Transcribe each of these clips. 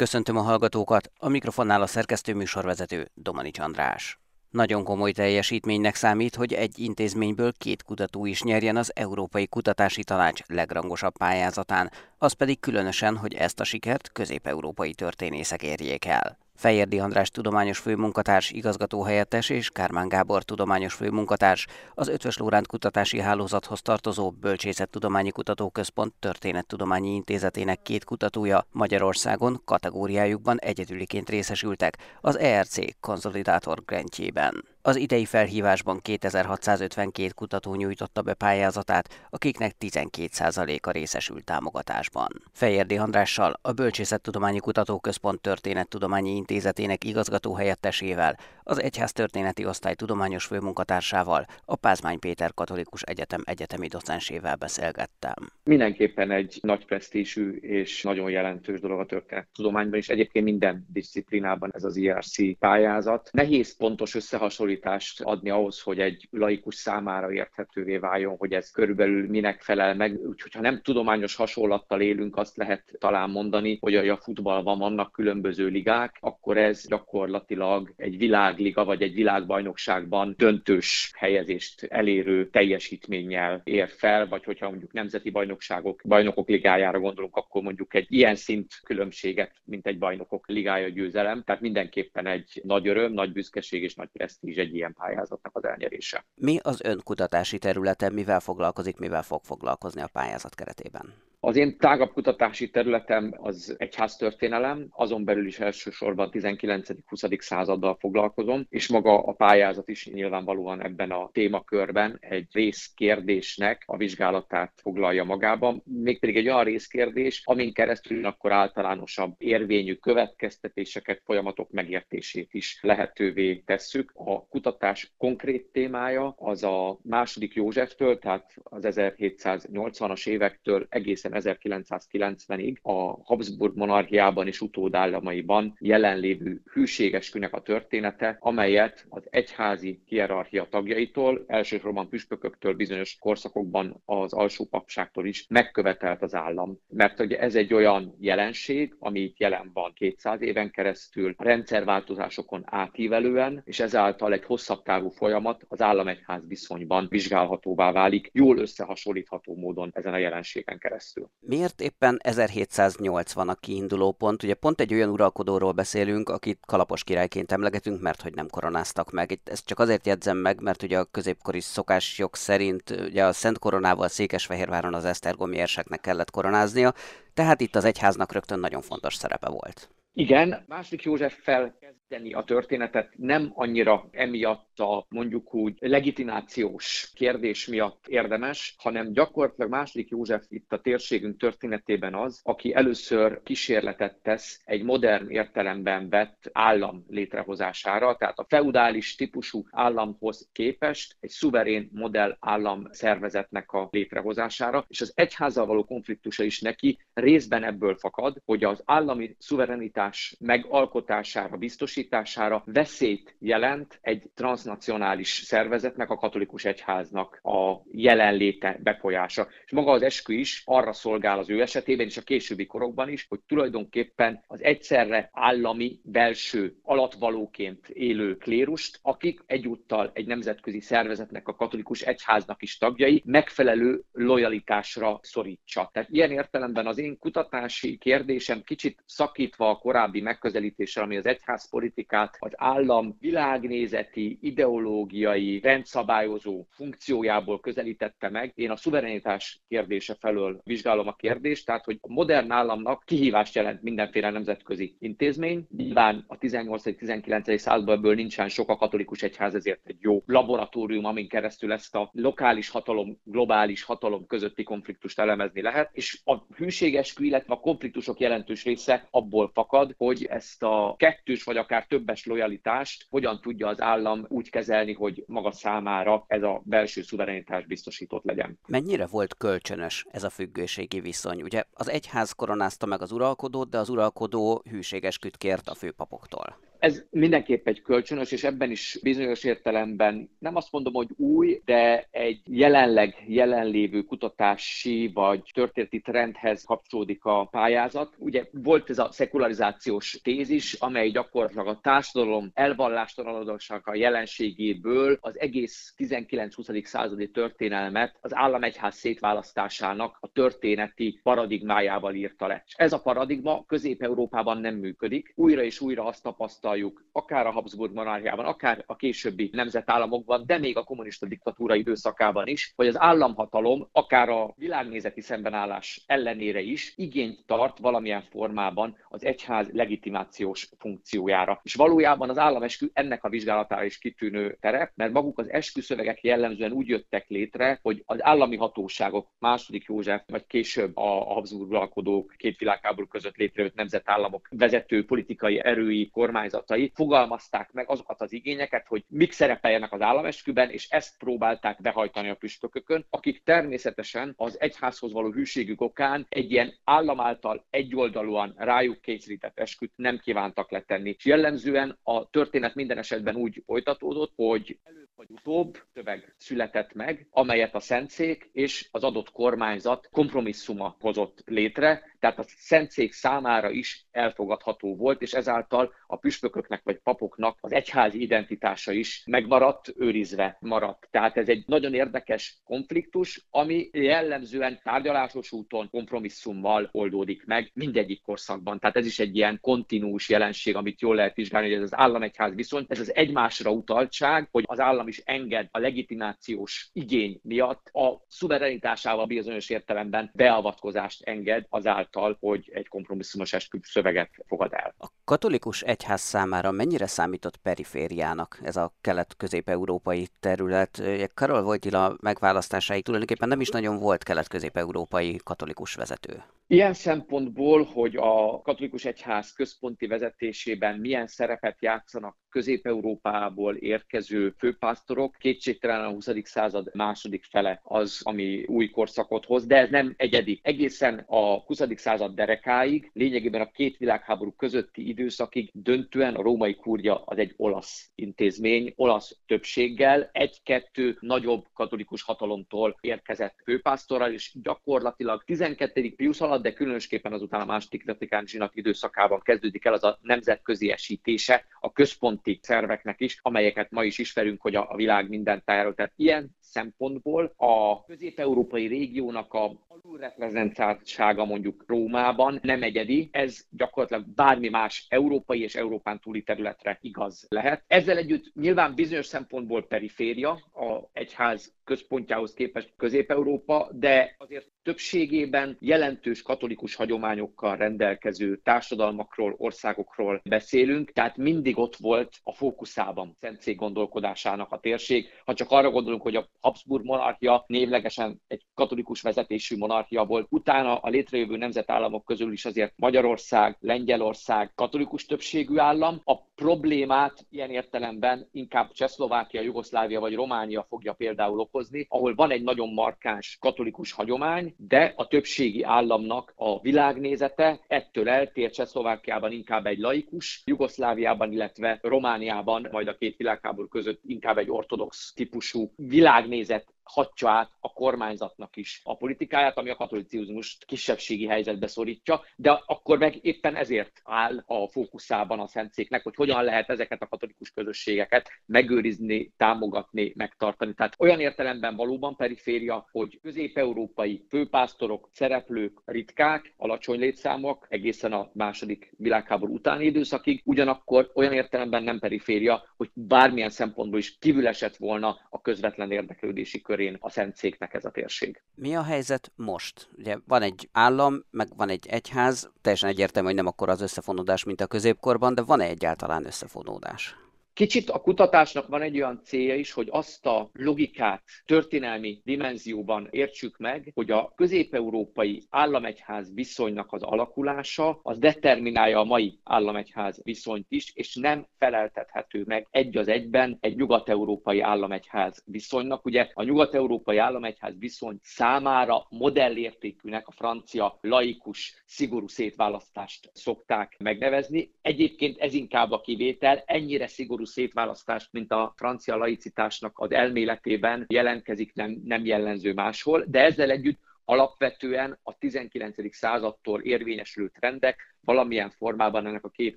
Köszöntöm a hallgatókat, a mikrofonnál a szerkesztő műsorvezető Domani András. Nagyon komoly teljesítménynek számít, hogy egy intézményből két kutató is nyerjen az Európai Kutatási Tanács legrangosabb pályázatán, az pedig különösen, hogy ezt a sikert közép-európai történészek érjék el. Fejérdi András tudományos főmunkatárs, igazgatóhelyettes és Kármán Gábor tudományos főmunkatárs, az Ötvös Lóránt Kutatási Hálózathoz tartozó Bölcsészettudományi Kutatóközpont Történettudományi Intézetének két kutatója Magyarországon kategóriájukban egyedüliként részesültek az ERC konszolidátor grantjében. Az idei felhívásban 2652 kutató nyújtotta be pályázatát, akiknek 12%-a részesült támogatásban. Fejérdi Andrással, a Bölcsészettudományi Kutatóközpont Történettudományi Intézetének igazgató helyettesével, az Egyház Történeti Osztály tudományos főmunkatársával, a Pázmány Péter Katolikus Egyetem egyetemi docensével beszélgettem. Mindenképpen egy nagy presztízsű és nagyon jelentős dolog a történettudományban, és egyébként minden disziplinában ez az IRC pályázat. Nehéz pontos összehasonlítani prioritást adni ahhoz, hogy egy laikus számára érthetővé váljon, hogy ez körülbelül minek felel meg. Úgyhogy ha nem tudományos hasonlattal élünk, azt lehet talán mondani, hogy a futballban vannak különböző ligák, akkor ez gyakorlatilag egy világliga vagy egy világbajnokságban döntős helyezést elérő teljesítménnyel ér fel, vagy hogyha mondjuk nemzeti bajnokságok, bajnokok ligájára gondolunk, akkor mondjuk egy ilyen szint különbséget, mint egy bajnokok ligája győzelem. Tehát mindenképpen egy nagy öröm, nagy büszkeség és nagy presztízs egy ilyen pályázatnak az elnyerése. Mi az önkutatási területe, mivel foglalkozik, mivel fog foglalkozni a pályázat keretében? Az én tágabb kutatási területem az egyháztörténelem, azon belül is elsősorban 19.-20. századdal foglalkozom, és maga a pályázat is nyilvánvalóan ebben a témakörben egy részkérdésnek a vizsgálatát foglalja magában, mégpedig egy olyan részkérdés, amin keresztül akkor általánosabb érvényű következtetéseket, folyamatok megértését is lehetővé tesszük. A kutatás konkrét témája az a második Józseftől, tehát az 1780-as évektől egészen egészen 1990-ig a Habsburg monarchiában és utódállamaiban jelenlévő hűségeskünek a története, amelyet az egyházi hierarchia tagjaitól, elsősorban püspököktől bizonyos korszakokban az alsó papságtól is megkövetelt az állam. Mert ugye ez egy olyan jelenség, ami itt jelen van 200 éven keresztül, rendszerváltozásokon átívelően, és ezáltal egy hosszabb távú folyamat az állam-egyház viszonyban vizsgálhatóvá válik, jól összehasonlítható módon ezen a jelenségen keresztül keresztül. Miért éppen 1780 a kiinduló pont? Ugye pont egy olyan uralkodóról beszélünk, akit kalapos királyként emlegetünk, mert hogy nem koronáztak meg. Itt ezt csak azért jegyzem meg, mert ugye a középkori szokásjog szerint ugye a Szent Koronával Székesfehérváron az Esztergomi érseknek kellett koronáznia, tehát itt az egyháznak rögtön nagyon fontos szerepe volt. Igen, második József felkezdeni a történetet nem annyira emiatt a mondjuk úgy legitimációs kérdés miatt érdemes, hanem gyakorlatilag második József itt a térségünk történetében az, aki először kísérletet tesz egy modern értelemben vett állam létrehozására, tehát a feudális típusú államhoz képest egy szuverén modell állam szervezetnek a létrehozására, és az egyházzal való konfliktusa is neki részben ebből fakad, hogy az állami szuverenitás identitás megalkotására, biztosítására veszélyt jelent egy transnacionális szervezetnek, a katolikus egyháznak a jelenléte, befolyása. És maga az eskü is arra szolgál az ő esetében, és a későbbi korokban is, hogy tulajdonképpen az egyszerre állami, belső, alatvalóként élő klérust, akik egyúttal egy nemzetközi szervezetnek, a katolikus egyháznak is tagjai, megfelelő lojalitásra szorítsa. Tehát ilyen értelemben az én kutatási kérdésem kicsit szakítva a korábbi megközelítéssel, ami az egyházpolitikát az állam világnézeti, ideológiai, rendszabályozó funkciójából közelítette meg. Én a szuverenitás kérdése felől vizsgálom a kérdést, tehát hogy a modern államnak kihívást jelent mindenféle nemzetközi intézmény. Nyilván a 18.-19. században ebből nincsen sok a katolikus egyház, ezért egy jó laboratórium, amin keresztül ezt a lokális hatalom, globális hatalom közötti konfliktust elemezni lehet, és a hűségeskü, illetve a konfliktusok jelentős része abból fakad, fakad, hogy ezt a kettős vagy akár többes lojalitást hogyan tudja az állam úgy kezelni, hogy maga számára ez a belső szuverenitás biztosított legyen. Mennyire volt kölcsönös ez a függőségi viszony? Ugye az egyház koronázta meg az uralkodót, de az uralkodó hűséges kért a főpapoktól. Ez mindenképp egy kölcsönös, és ebben is bizonyos értelemben nem azt mondom, hogy új, de egy jelenleg jelenlévő kutatási vagy történeti trendhez kapcsolódik a pályázat. Ugye volt ez a szekularizációs tézis, amely gyakorlatilag a társadalom elvallástalanodosság a jelenségéből az egész 19-20. századi történelmet az államegyház szétválasztásának a történeti paradigmájával írta le. És ez a paradigma Közép-Európában nem működik. Újra és újra azt tapasztaljuk, akár a Habsburg monarchiában, akár a későbbi nemzetállamokban, de még a kommunista diktatúra időszakában is, hogy az államhatalom, akár a világnézeti szembenállás ellenére is igényt tart valamilyen formában az egyház legitimációs funkciójára. És valójában az állameskü ennek a vizsgálatára is kitűnő terep, mert maguk az esküszövegek jellemzően úgy jöttek létre, hogy az állami hatóságok, második József, vagy később a Habsburg uralkodók, két világháború között létrejött nemzetállamok vezető politikai erői, kormányzatai fogalmazták meg azokat az igényeket, hogy mik szerepeljenek az államesküben, és ezt próbálták behajtani a püspökökön, akik természetesen az egyházhoz való hűségük okán egy ilyen állam által egyoldalúan rájuk kényszerített esküt nem kívántak letenni. És jellemzően a történet minden esetben úgy folytatódott, hogy előbb vagy utóbb szöveg született meg, amelyet a Szentszék és az adott kormányzat kompromisszuma hozott létre, tehát a szentszék számára is elfogadható volt, és ezáltal a püspököknek vagy papoknak az egyházi identitása is megmaradt, őrizve maradt. Tehát ez egy nagyon érdekes konfliktus, ami jellemzően tárgyalásos úton kompromisszummal oldódik meg mindegyik korszakban. Tehát ez is egy ilyen kontinús jelenség, amit jól lehet vizsgálni, hogy ez az állam-egyház viszony, ez az egymásra utaltság, hogy az állam is enged a legitimációs igény miatt a szuverenitásával bizonyos értelemben beavatkozást enged azáltal, által, hogy egy kompromisszumos esküvő szöveget fogad el. A katolikus egyház számára mennyire számított perifériának ez a kelet-közép-európai terület? Karol Wojtyla megválasztásáig tulajdonképpen nem is nagyon volt kelet-közép-európai katolikus vezető. Ilyen szempontból, hogy a katolikus egyház központi vezetésében milyen szerepet játszanak Közép-Európából érkező főpásztorok, kétségtelen a 20. század második fele az, ami új korszakot hoz, de ez nem egyedi. Egészen a 20. század derekáig, lényegében a két világháború közötti időszakig döntően a római kurja az egy olasz intézmény, olasz többséggel, egy-kettő nagyobb katolikus hatalomtól érkezett főpásztorral, és gyakorlatilag 12. Pius alatt, de különösképpen azután a második Vatikán zsinat időszakában kezdődik el az a nemzetközi esítése a központi szerveknek is, amelyeket ma is ismerünk, hogy a, világ minden tájáról. Tehát ilyen szempontból a közép-európai régiónak a alulreprezentáltsága mondjuk Rómában nem egyedi, ez gyakorlatilag bármi más európai és Európán túli területre igaz lehet. Ezzel együtt nyilván bizonyos szempontból periféria a egyház központjához képest Közép-Európa, de azért többségében jelentős katolikus hagyományokkal rendelkező társadalmakról, országokról beszélünk, tehát mindig ott volt a fókuszában Szentszék gondolkodásának a térség. Ha csak arra gondolunk, hogy a Habsburg monarchia névlegesen egy katolikus vezetésű monarchia volt, utána a létrejövő nemzetállamok közül is azért Magyarország, Lengyelország katolikus többségű állam. A problémát ilyen értelemben inkább Csehszlovákia, Jugoszlávia vagy Románia fogja például okozni, ahol van egy nagyon markáns katolikus hagyomány, de a többségi államnak a világnézete ettől eltér Csehszlovákiában inkább egy laikus, Jugoszláviában, illetve Romániában, majd a két világháború között inkább egy ortodox típusú világnézet hatja át a kormányzatnak is a politikáját, ami a katolicizmust kisebbségi helyzetbe szorítja, de akkor meg éppen ezért áll a fókuszában a szentszéknek, hogy hogyan lehet ezeket a katolikus közösségeket megőrizni, támogatni, megtartani. Tehát olyan értelemben valóban periféria, hogy közép-európai főpásztorok, szereplők ritkák, alacsony létszámok egészen a második világháború utáni időszakig, ugyanakkor olyan értelemben nem periféria, hogy bármilyen szempontból is kívül esett volna a közvetlen érdeklődési kör körén a Szentszéknek ez a térség. Mi a helyzet most? Ugye van egy állam, meg van egy egyház, teljesen egyértelmű, hogy nem akkor az összefonódás, mint a középkorban, de van-e egyáltalán összefonódás? Kicsit a kutatásnak van egy olyan célja is, hogy azt a logikát történelmi dimenzióban értsük meg, hogy a közép-európai államegyház viszonynak az alakulása az determinálja a mai államegyház viszonyt is, és nem feleltethető meg egy az egyben egy nyugat-európai államegyház viszonynak. Ugye a nyugat-európai államegyház viszony számára modellértékűnek a francia laikus, szigorú szétválasztást szokták megnevezni. Egyébként ez inkább a kivétel, ennyire szigorú szétválasztást, mint a francia laicitásnak az elméletében jelentkezik, nem, nem jellemző máshol, de ezzel együtt alapvetően a 19. századtól érvényesülő trendek valamilyen formában ennek a két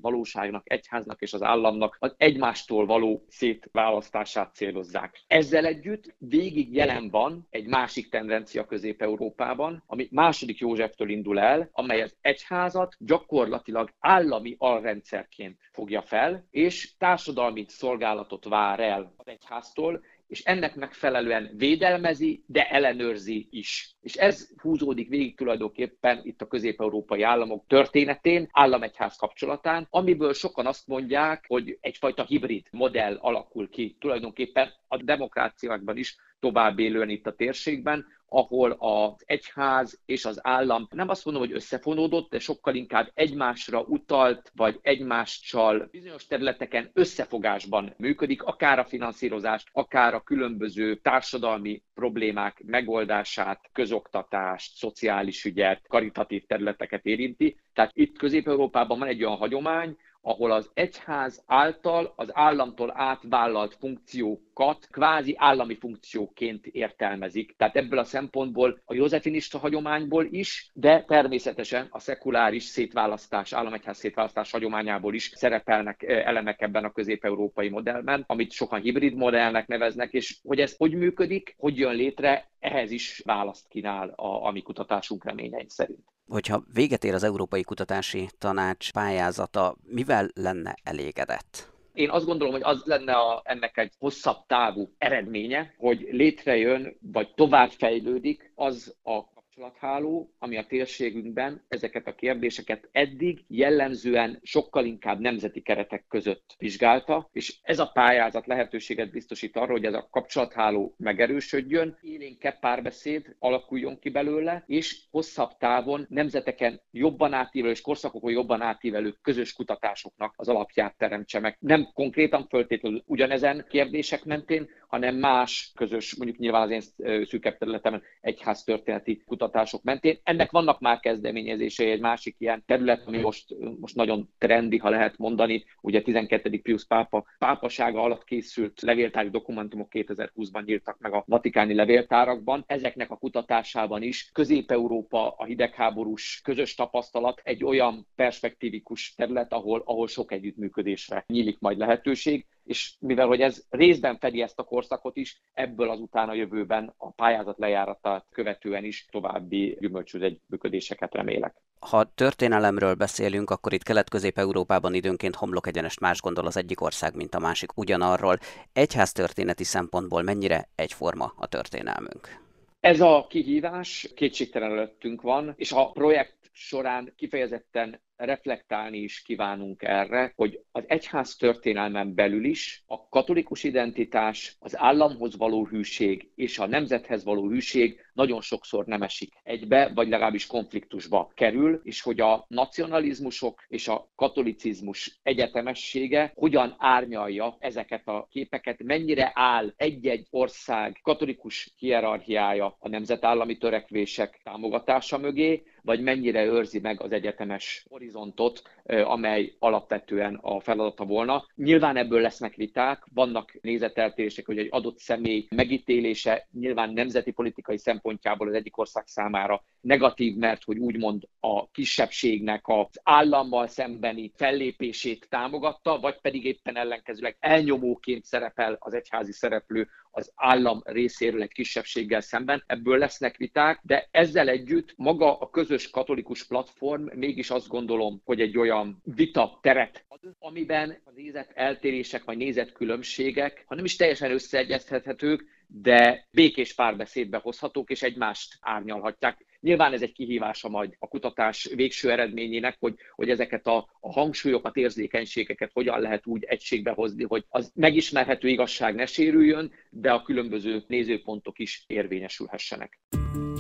valóságnak, egyháznak és az államnak az egymástól való szétválasztását célozzák. Ezzel együtt végig jelen van egy másik tendencia Közép-Európában, ami második Józseftől indul el, amely az egyházat gyakorlatilag állami alrendszerként fogja fel, és társadalmi szolgálatot vár el az egyháztól, és ennek megfelelően védelmezi, de ellenőrzi is. És ez húzódik végig tulajdonképpen itt a közép-európai államok történetén, államegyház kapcsolatán, amiből sokan azt mondják, hogy egyfajta hibrid modell alakul ki tulajdonképpen a demokráciákban is tovább élően itt a térségben, ahol az egyház és az állam nem azt mondom, hogy összefonódott, de sokkal inkább egymásra utalt, vagy egymással bizonyos területeken összefogásban működik, akár a finanszírozást, akár a különböző társadalmi problémák megoldását, közoktatást, szociális ügyet, karitatív területeket érinti. Tehát itt Közép-Európában van egy olyan hagyomány, ahol az egyház által az államtól átvállalt funkciókat kvázi állami funkcióként értelmezik. Tehát ebből a szempontból a józsefinista hagyományból is, de természetesen a szekuláris szétválasztás, államegyház szétválasztás hagyományából is szerepelnek eh, elemek ebben a közép-európai modellben, amit sokan hibrid modellnek neveznek, és hogy ez hogy működik, hogy jön létre, ehhez is választ kínál a, a mi kutatásunk reményeink szerint. Hogyha véget ér az Európai Kutatási Tanács pályázata, mivel lenne elégedett? Én azt gondolom, hogy az lenne a, ennek egy hosszabb távú eredménye, hogy létrejön, vagy továbbfejlődik az a kapcsolatháló, ami a térségünkben ezeket a kérdéseket eddig jellemzően sokkal inkább nemzeti keretek között vizsgálta, és ez a pályázat lehetőséget biztosít arra, hogy ez a kapcsolatháló megerősödjön, élénkebb párbeszéd alakuljon ki belőle, és hosszabb távon nemzeteken jobban átívelő és korszakokon jobban átívelő közös kutatásoknak az alapját teremtse meg. Nem konkrétan föltétlenül ugyanezen kérdések mentén, hanem más közös, mondjuk nyilván az én szűkebb területemen egyház történeti kutatások mentén. Ennek vannak már kezdeményezései, egy másik ilyen terület, ami most, most nagyon trendi, ha lehet mondani, ugye 12. Pius pápa pápasága alatt készült levéltári dokumentumok 2020-ban nyíltak meg a vatikáni levéltárakban. Ezeknek a kutatásában is Közép-Európa, a hidegháborús közös tapasztalat egy olyan perspektívikus terület, ahol, ahol sok együttműködésre nyílik majd lehetőség és mivel hogy ez részben fedi ezt a korszakot is, ebből azután a jövőben a pályázat lejáratát követően is további gyümölcsöző együttműködéseket remélek. Ha történelemről beszélünk, akkor itt Kelet-Közép-Európában időnként homlok egyenest más gondol az egyik ország, mint a másik ugyanarról. Egyház történeti szempontból mennyire egyforma a történelmünk? Ez a kihívás kétségtelen előttünk van, és a projekt során kifejezetten reflektálni is kívánunk erre, hogy az egyház történelmen belül is a katolikus identitás, az államhoz való hűség és a nemzethez való hűség nagyon sokszor nem esik egybe, vagy legalábbis konfliktusba kerül, és hogy a nacionalizmusok és a katolicizmus egyetemessége hogyan árnyalja ezeket a képeket, mennyire áll egy-egy ország katolikus hierarchiája a nemzetállami törekvések támogatása mögé, vagy mennyire őrzi meg az egyetemes horizontot, amely alapvetően a feladata volna. Nyilván ebből lesznek viták, vannak nézeteltérések, hogy egy adott személy megítélése nyilván nemzeti politikai szempontjából az egyik ország számára negatív, mert hogy úgymond a kisebbségnek az állammal szembeni fellépését támogatta, vagy pedig éppen ellenkezőleg elnyomóként szerepel az egyházi szereplő az állam részéről egy kisebbséggel szemben. Ebből lesznek viták, de ezzel együtt maga a közös katolikus platform mégis azt gondolom, hogy egy olyan vita teret amiben a nézet eltérések vagy nézetkülönbségek, ha nem is teljesen összeegyeztethetők, de békés párbeszédbe hozhatók, és egymást árnyalhatják. Nyilván ez egy kihívása majd a kutatás végső eredményének, hogy, hogy ezeket a, a hangsúlyokat, érzékenységeket hogyan lehet úgy egységbe hozni, hogy az megismerhető igazság ne sérüljön, de a különböző nézőpontok is érvényesülhessenek.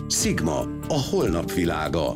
Sigma, a holnap világa.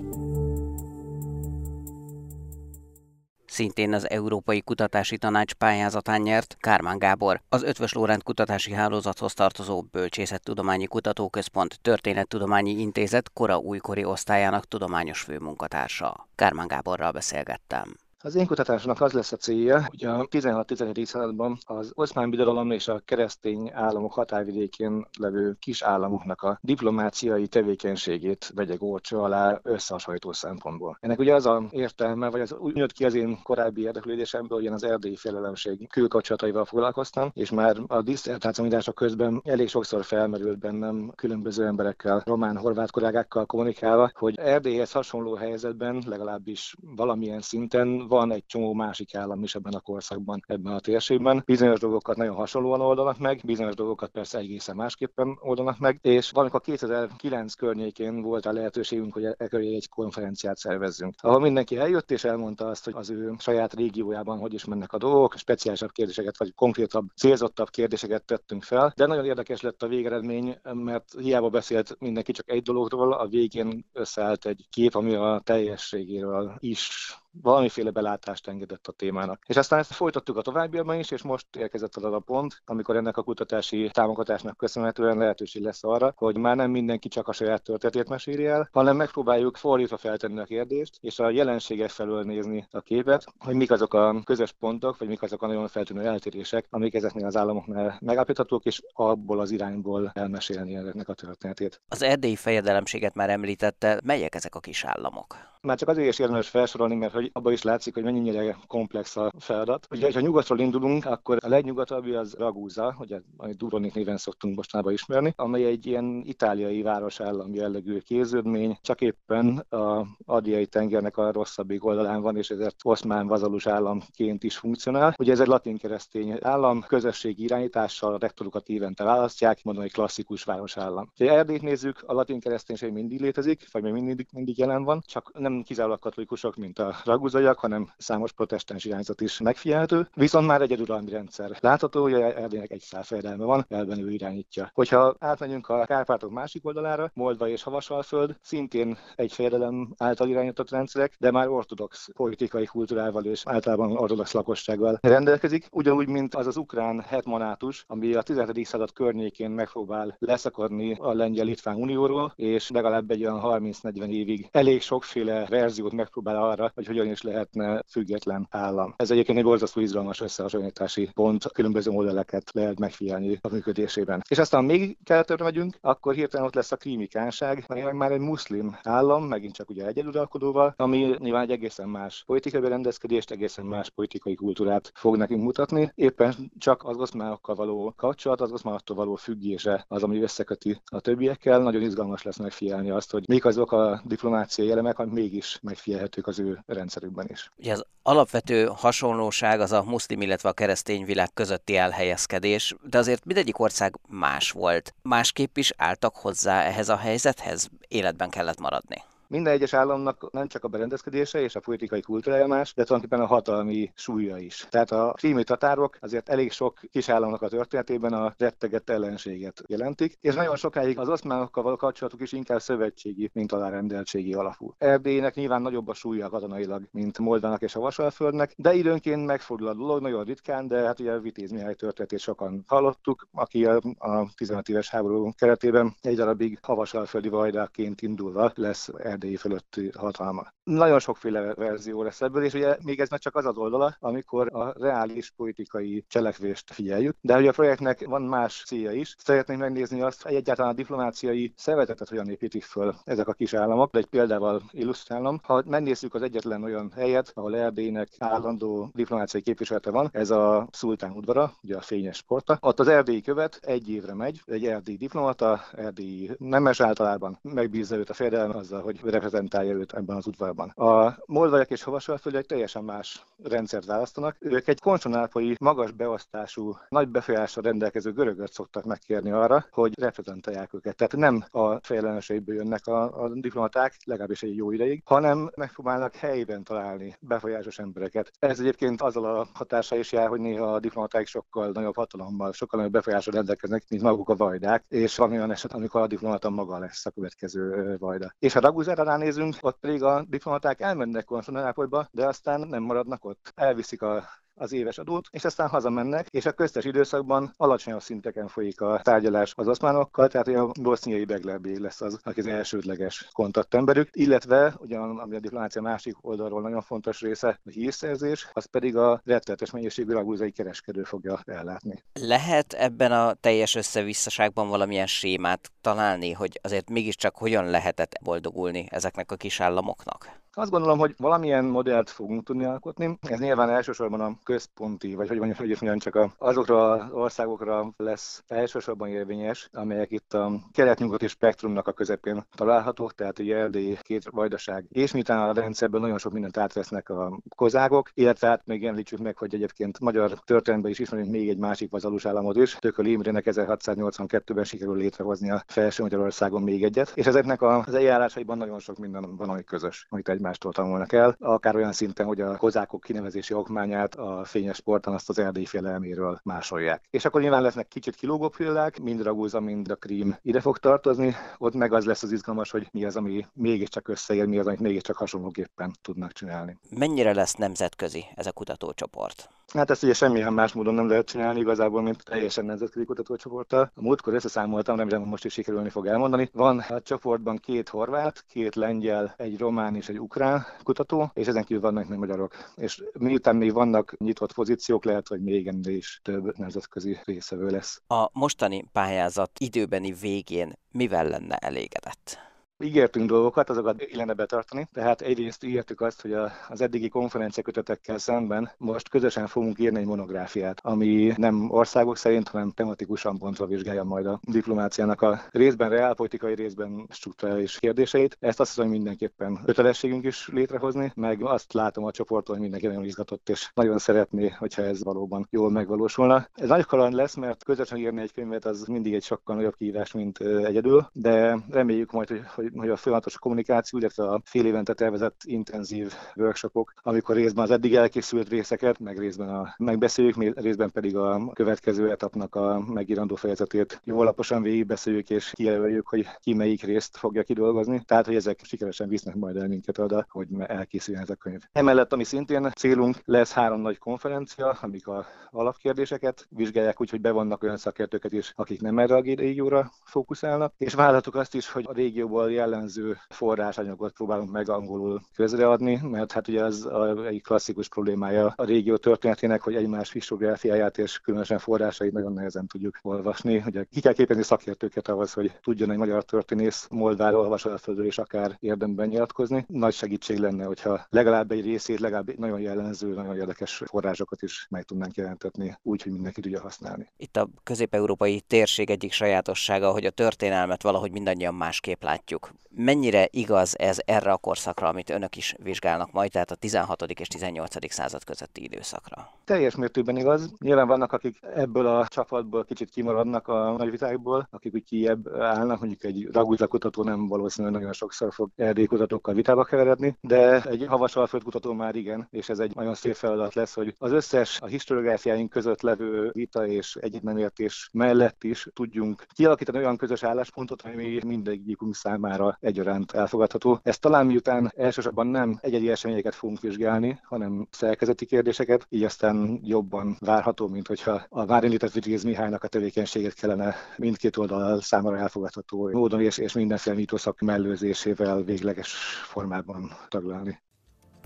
Szintén az Európai Kutatási Tanács pályázatán nyert Kármán Gábor, az Ötvös Lórend Kutatási Hálózathoz tartozó Bölcsészettudományi Kutatóközpont Történettudományi Intézet kora újkori osztályának tudományos főmunkatársa. Kármán Gáborral beszélgettem. Az én kutatásnak az lesz a célja, hogy a 16-17. században az oszmán birodalom és a keresztény államok határvidékén levő kis államoknak a diplomáciai tevékenységét vegye górcső alá összehasonlító szempontból. Ennek ugye az a értelme, vagy az úgy jött ki az én korábbi érdeklődésemből, hogy én az erdélyi felelemség külkapcsolataival foglalkoztam, és már a diszertációmítások közben elég sokszor felmerült bennem különböző emberekkel, román, horvát kollégákkal kommunikálva, hogy Erdélyhez hasonló helyzetben legalábbis valamilyen szinten van egy csomó másik állam is ebben a korszakban, ebben a térségben. Bizonyos dolgokat nagyon hasonlóan oldanak meg, bizonyos dolgokat persze egészen másképpen oldanak meg, és valamikor 2009 környékén volt a lehetőségünk, hogy e köré egy konferenciát szervezzünk, ahol mindenki eljött és elmondta azt, hogy az ő saját régiójában hogy is mennek a dolgok, speciálisabb kérdéseket vagy konkrétabb, célzottabb kérdéseket tettünk fel, de nagyon érdekes lett a végeredmény, mert hiába beszélt mindenki csak egy dologról, a végén összeállt egy kép, ami a teljességéről is valamiféle belátást engedett a témának. És aztán ezt folytattuk a továbbiakban is, és most érkezett az a pont, amikor ennek a kutatási támogatásnak köszönhetően lehetőség lesz arra, hogy már nem mindenki csak a saját történetét meséli el, hanem megpróbáljuk fordítva feltenni a kérdést, és a jelenségek felől nézni a képet, hogy mik azok a közös pontok, vagy mik azok a nagyon feltűnő eltérések, amik ezeknél az államoknál megállapíthatók, és abból az irányból elmesélni ennek a történetét. Az erdélyi fejedelemséget már említette, melyek ezek a kis államok? Már csak azért is érdemes felsorolni, mert hogy abban is látszik, hogy mennyire komplex a feladat. Ugye, ha nyugatról indulunk, akkor a legnyugatabbi az Ragusa, ugye, amit Dubrovnik néven szoktunk mostanában ismerni, amely egy ilyen itáliai városállam jellegű kéződmény, csak éppen a Adriai tengernek a rosszabbik oldalán van, és ezért oszmán vazalus államként is funkcionál. Ugye ez egy latin keresztény állam, közösségi irányítással a rektorukat évente választják, mondom egy klasszikus városállam. Ha Erdélyt nézzük, a latin kereszténység mindig létezik, vagy még mindig, mindig jelen van, csak nem kizárólag katolikusok, mint a raguzaiak, hanem számos protestáns irányzat is megfigyelhető. Viszont már egy egyeduralmi rendszer látható, hogy Erdélynek egy fejedelme van, elben ő irányítja. Hogyha átmegyünk a Kárpátok másik oldalára, Moldva és Havasalföld, szintén egy fejedelem által irányított rendszerek, de már ortodox politikai kultúrával és általában ortodox lakossággal rendelkezik, ugyanúgy, mint az az ukrán hetmanátus, ami a 17. század környékén megpróbál leszakadni a lengyel-litván unióról, és legalább egy olyan 30-40 évig elég sokféle verziót megpróbál arra, hogy hogyan is lehetne független állam. Ez egyébként egy borzasztó izgalmas összehasonlítási pont, különböző modelleket lehet megfigyelni a működésében. És aztán még keletre megyünk, akkor hirtelen ott lesz a krími kánság, meg már egy muszlim állam, megint csak ugye egyeduralkodóval, ami nyilván egy egészen más politikai berendezkedést, egészen más politikai kultúrát fog nekünk mutatni. Éppen csak az oszmánokkal való kapcsolat, az oszmánoktól való függése az, ami összeköti a többiekkel. Nagyon izgalmas lesz megfigyelni azt, hogy mik azok a diplomáciai elemek, amik mégis is megfigyelhetők az ő rendszerükben is. Ugye az alapvető hasonlóság az a muszlim, illetve a keresztény világ közötti elhelyezkedés, de azért mindegyik ország más volt. Másképp is álltak hozzá ehhez a helyzethez, életben kellett maradni. Minden egyes államnak nem csak a berendezkedése és a politikai kultúrája más, de tulajdonképpen a hatalmi súlya is. Tehát a krími tatárok azért elég sok kis államnak a történetében a rettegett ellenséget jelentik, és nagyon sokáig az oszmánokkal való kapcsolatuk is inkább szövetségi, mint alárendeltségi alapú. Erdélynek nyilván nagyobb a súlya katonailag, mint Moldának és a Vasalföldnek, de időnként megfordul a dolog, nagyon ritkán, de hát ugye a Vitéz Mihály történetét sokan hallottuk, aki a, a 15 éves háború keretében egy darabig havasalföldi vajdáként indulva lesz erdélyi fölötti hatalma. Nagyon sokféle verzió lesz ebből, és ugye még ez már csak az az oldala, amikor a reális politikai cselekvést figyeljük. De hogy a projektnek van más célja is. Szeretnénk megnézni azt, hogy egyáltalán a diplomáciai szervezetet hogyan építik föl ezek a kis államok, de egy példával illusztrálom. Ha megnézzük az egyetlen olyan helyet, ahol Erdélynek állandó diplomáciai képviselete van, ez a szultán udvara, ugye a fényes porta. Ott az erdélyi követ egy évre megy, egy erdélyi diplomata, erdélyi nemes általában megbízza őt a fejedelem azzal, hogy reprezentálja őt ebben az udvarban. A moldvaiak és hovasalföldiek teljesen más rendszert választanak. Ők egy konsonápolyi, magas beosztású, nagy befolyással rendelkező görögöt szoktak megkérni arra, hogy reprezentálják őket. Tehát nem a fejeleneseiből jönnek a, a diplomaták, legalábbis egy jó ideig, hanem megpróbálnak helyben találni befolyásos embereket. Ez egyébként azzal a hatása is jár, hogy néha a diplomaták sokkal nagyobb hatalommal, sokkal nagyobb befolyásra rendelkeznek, mint maguk a vajdák, és van olyan eset, amikor a diplomata maga lesz a következő vajda. És ha Raguzára ránézünk, ott pedig a diplomaták elmennek Konstantinápolyba, de aztán nem maradnak ott. Elviszik a az éves adót, és aztán hazamennek, és a köztes időszakban alacsonyabb szinteken folyik a tárgyalás az oszmánokkal, tehát a boszniai Beglerbé lesz az, aki az elsődleges kontaktemberük, illetve ugyan, ami a diplomácia másik oldalról nagyon fontos része, a hírszerzés, az pedig a rettenetes mennyiségű ragúzai kereskedő fogja ellátni. Lehet ebben a teljes összevisszaságban valamilyen sémát találni, hogy azért mégiscsak hogyan lehetett boldogulni ezeknek a kis államoknak? Azt gondolom, hogy valamilyen modellt fogunk tudni alkotni. Ez nyilván elsősorban a központi, vagy hogy mondjam, hogy mondjam csak a, azokra az országokra lesz elsősorban érvényes, amelyek itt a kelet-nyugati spektrumnak a közepén találhatók, tehát a Erdély, két vajdaság, és miután a rendszerben nagyon sok mindent átvesznek a kozágok, illetve hát még említsük meg, hogy egyébként magyar történelemben is ismerünk még egy másik vazalus államot is, Tököl Imrének 1682-ben sikerül létrehozni a felső Magyarországon még egyet, és ezeknek az eljárásaiban nagyon sok minden van, ami közös, amit egymástól tanulnak el, akár olyan szinten, hogy a kozákok kinevezési okmányát a fényes sporton azt az erdélyi félelméről másolják. És akkor nyilván lesznek kicsit kilógóbb példák, mind Ragúza, mind a Krím ide fog tartozni, ott meg az lesz az izgalmas, hogy mi az, ami mégiscsak összeér, mi az, amit mégiscsak hasonlóképpen tudnak csinálni. Mennyire lesz nemzetközi ez a kutatócsoport? Hát ezt ugye semmilyen más módon nem lehet csinálni igazából, mint teljesen nemzetközi kutatócsoporttal. A múltkor összeszámoltam, remélem, most is sikerülni fog elmondani. Van a csoportban két horvát, két lengyel, egy román és egy ukrán kutató, és ezen kívül vannak még magyarok. És miután még vannak nyitott pozíciók, lehet, hogy még ennél is több nemzetközi részevő lesz. A mostani pályázat időbeni végén mivel lenne elégedett? Ígértünk dolgokat, azokat illene betartani. Tehát egyrészt ígértük azt, hogy az eddigi konferenciakötetekkel szemben most közösen fogunk írni egy monográfiát, ami nem országok szerint, hanem tematikusan bontva vizsgálja majd a diplomáciának a részben reálpolitikai, részben struktúrális kérdéseit. Ezt azt hiszem, hogy mindenképpen kötelességünk is létrehozni, meg azt látom a csoporton, hogy mindenki nagyon izgatott, és nagyon szeretné, hogyha ez valóban jól megvalósulna. Ez nagy kaland lesz, mert közösen írni egy könyvet az mindig egy sokkal nagyobb kihívás, mint egyedül, de reméljük majd, hogy, hogy a folyamatos kommunikáció, illetve a fél évente tervezett intenzív workshopok, amikor részben az eddig elkészült részeket, meg részben a megbeszéljük, részben pedig a következő etapnak a megírandó fejezetét jól alaposan végigbeszéljük és kijelöljük, hogy ki melyik részt fogja kidolgozni. Tehát, hogy ezek sikeresen visznek majd el minket oda, hogy elkészüljön ez a könyv. Emellett, ami szintén célunk, lesz három nagy konferencia, amik a alapkérdéseket vizsgálják úgy, hogy bevonnak olyan szakértőket is, akik nem erre a régióra fókuszálnak, és vállaltuk azt is, hogy a régióból jellemző forrásanyagot próbálunk meg angolul közreadni, mert hát ugye ez a, egy klasszikus problémája a régió történetének, hogy egymás historiográfiáját és különösen forrásait nagyon nehezen tudjuk olvasni. Ugye ki kell képezni szakértőket ahhoz, hogy tudjon egy magyar történész Moldáról, Vasalföldről és akár érdemben nyilatkozni. Nagy segítség lenne, hogyha legalább egy részét, legalább egy nagyon jellemző, nagyon érdekes forrásokat is meg tudnánk jelentetni, úgy, hogy mindenki tudja használni. Itt a közép-európai térség egyik sajátossága, hogy a történelmet valahogy mindannyian másképp látjuk. Mennyire igaz ez erre a korszakra, amit önök is vizsgálnak majd, tehát a 16. és 18. század közötti időszakra? Teljes mértékben igaz. Nyilván vannak, akik ebből a csapatból kicsit kimaradnak a nagy vitákból, akik úgy kiebb állnak, mondjuk egy Raguza kutató nem valószínűleg nagyon sokszor fog erdély kutatókkal vitába keveredni, de egy havasalföld kutató már igen, és ez egy nagyon szép feladat lesz, hogy az összes a historiográfiáink között levő vita és egyetnemértés mellett is tudjunk kialakítani olyan közös álláspontot, ami mindegyikünk számára egyaránt elfogadható. Ez talán miután elsősorban nem egyedi eseményeket fogunk vizsgálni, hanem szerkezeti kérdéseket, így aztán jobban várható, mint hogyha a már említett Vigyéz Mihálynak a tevékenységet kellene mindkét oldal számára elfogadható módon és, és mindenféle mítoszak mellőzésével végleges formában taglalni.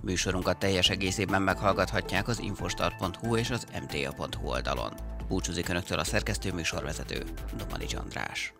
Műsorunkat teljes egészében meghallgathatják az infostart.hu és az mta.hu oldalon. Búcsúzik Önöktől a szerkesztő műsorvezető, Domanics András.